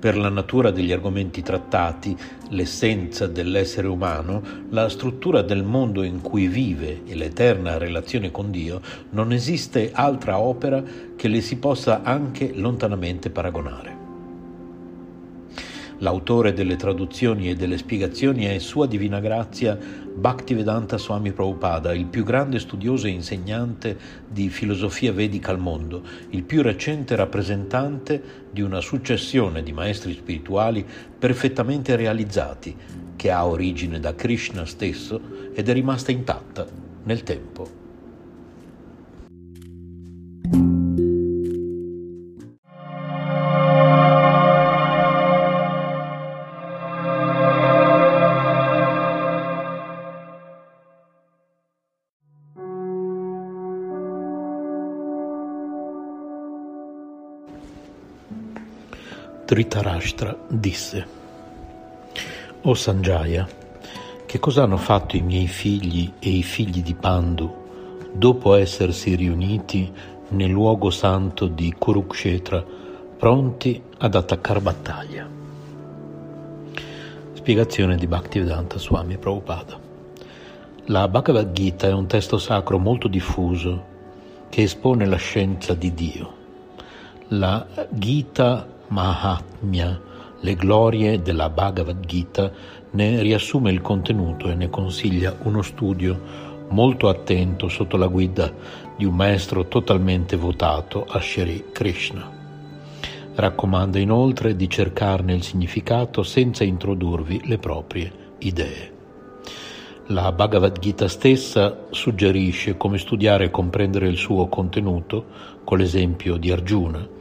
Per la natura degli argomenti trattati, l'essenza dell'essere umano, la struttura del mondo in cui vive e l'eterna relazione con Dio, non esiste altra opera che le si possa anche lontanamente paragonare. L'autore delle traduzioni e delle spiegazioni è Sua Divina Grazia Bhaktivedanta Swami Prabhupada, il più grande studioso e insegnante di filosofia vedica al mondo, il più recente rappresentante di una successione di maestri spirituali perfettamente realizzati, che ha origine da Krishna stesso ed è rimasta intatta nel tempo. Dhritarashtra disse O Sanjaya, che cosa hanno fatto i miei figli e i figli di Pandu dopo essersi riuniti nel luogo santo di Kurukshetra pronti ad attaccare battaglia? Spiegazione di Bhaktivedanta Swami Prabhupada La Bhagavad Gita è un testo sacro molto diffuso che espone la scienza di Dio. La Gita Mahatmya, le glorie della Bhagavad Gita, ne riassume il contenuto e ne consiglia uno studio molto attento sotto la guida di un maestro totalmente votato a Shri Krishna. Raccomanda inoltre di cercarne il significato senza introdurvi le proprie idee. La Bhagavad Gita stessa suggerisce come studiare e comprendere il suo contenuto con l'esempio di Arjuna,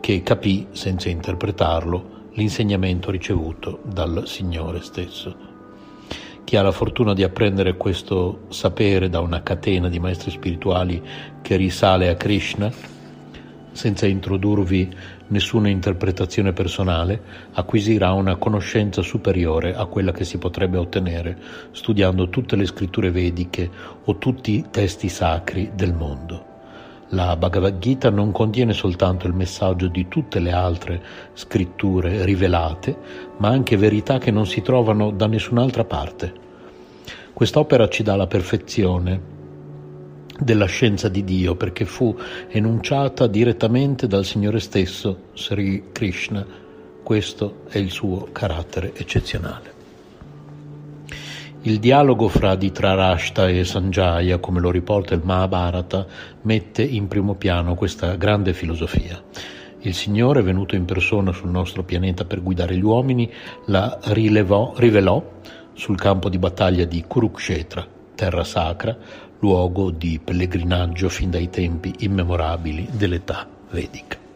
che capì, senza interpretarlo, l'insegnamento ricevuto dal Signore stesso. Chi ha la fortuna di apprendere questo sapere da una catena di maestri spirituali che risale a Krishna, senza introdurvi nessuna interpretazione personale, acquisirà una conoscenza superiore a quella che si potrebbe ottenere studiando tutte le scritture vediche o tutti i testi sacri del mondo. La Bhagavad Gita non contiene soltanto il messaggio di tutte le altre scritture rivelate, ma anche verità che non si trovano da nessun'altra parte. Quest'opera ci dà la perfezione della scienza di Dio perché fu enunciata direttamente dal Signore stesso, Sri Krishna. Questo è il suo carattere eccezionale. Il dialogo fra Dhritarashtra e Sanjaya, come lo riporta il Mahabharata, mette in primo piano questa grande filosofia. Il Signore, venuto in persona sul nostro pianeta per guidare gli uomini, la rilevò, rivelò sul campo di battaglia di Kurukshetra, terra sacra, luogo di pellegrinaggio fin dai tempi immemorabili dell'età vedica.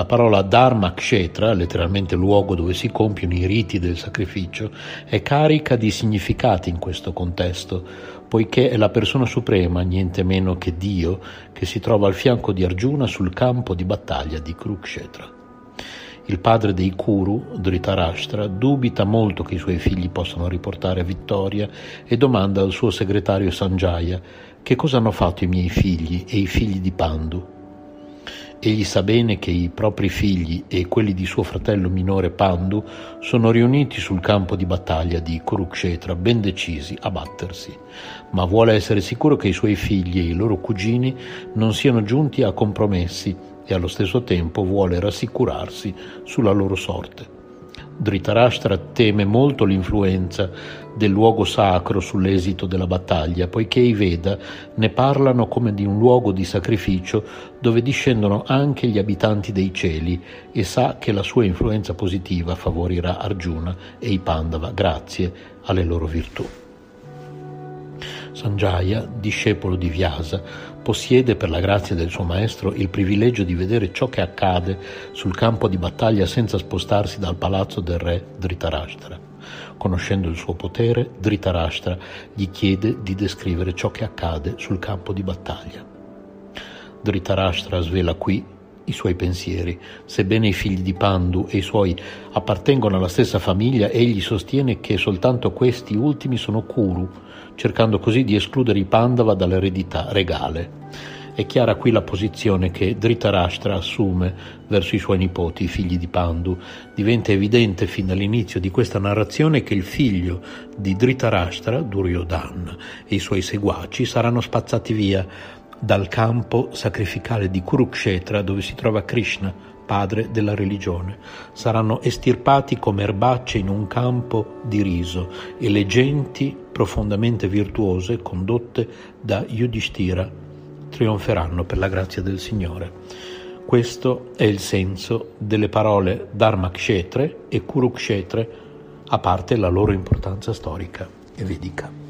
La parola Dharma Kshetra, letteralmente luogo dove si compiono i riti del sacrificio, è carica di significati in questo contesto, poiché è la persona suprema, niente meno che Dio, che si trova al fianco di Arjuna sul campo di battaglia di Kurukshetra. Il padre dei Kuru, Dhritarashtra, dubita molto che i suoi figli possano riportare vittoria e domanda al suo segretario Sanjaya che cosa hanno fatto i miei figli e i figli di Pandu Egli sa bene che i propri figli e quelli di suo fratello minore Pandu sono riuniti sul campo di battaglia di Kurukshetra, ben decisi a battersi, ma vuole essere sicuro che i suoi figli e i loro cugini non siano giunti a compromessi e allo stesso tempo vuole rassicurarsi sulla loro sorte. Dhritarashtra teme molto l'influenza del luogo sacro sull'esito della battaglia, poiché i Veda ne parlano come di un luogo di sacrificio dove discendono anche gli abitanti dei cieli e sa che la sua influenza positiva favorirà Arjuna e i Pandava grazie alle loro virtù. Sanjaya, discepolo di Vyasa, possiede per la grazia del suo maestro il privilegio di vedere ciò che accade sul campo di battaglia senza spostarsi dal palazzo del re Dhritarashtra. Conoscendo il suo potere, Dhritarashtra gli chiede di descrivere ciò che accade sul campo di battaglia. Dhritarashtra svela qui i suoi pensieri. Sebbene i figli di Pandu e i suoi appartengono alla stessa famiglia, egli sostiene che soltanto questi ultimi sono Kuru, cercando così di escludere i Pandava dall'eredità regale. È chiara qui la posizione che Dhritarashtra assume verso i suoi nipoti, i figli di Pandu. Diventa evidente fin dall'inizio di questa narrazione che il figlio di Dhritarashtra, Duryodhan, e i suoi seguaci saranno spazzati via dal campo sacrificale di Kurukshetra dove si trova Krishna, padre della religione. Saranno estirpati come erbacce in un campo di riso e le genti profondamente virtuose condotte da Yudhishthira trionferanno per la grazia del Signore. Questo è il senso delle parole Dharmakshetre e Kurukshetre, a parte la loro importanza storica e vedica.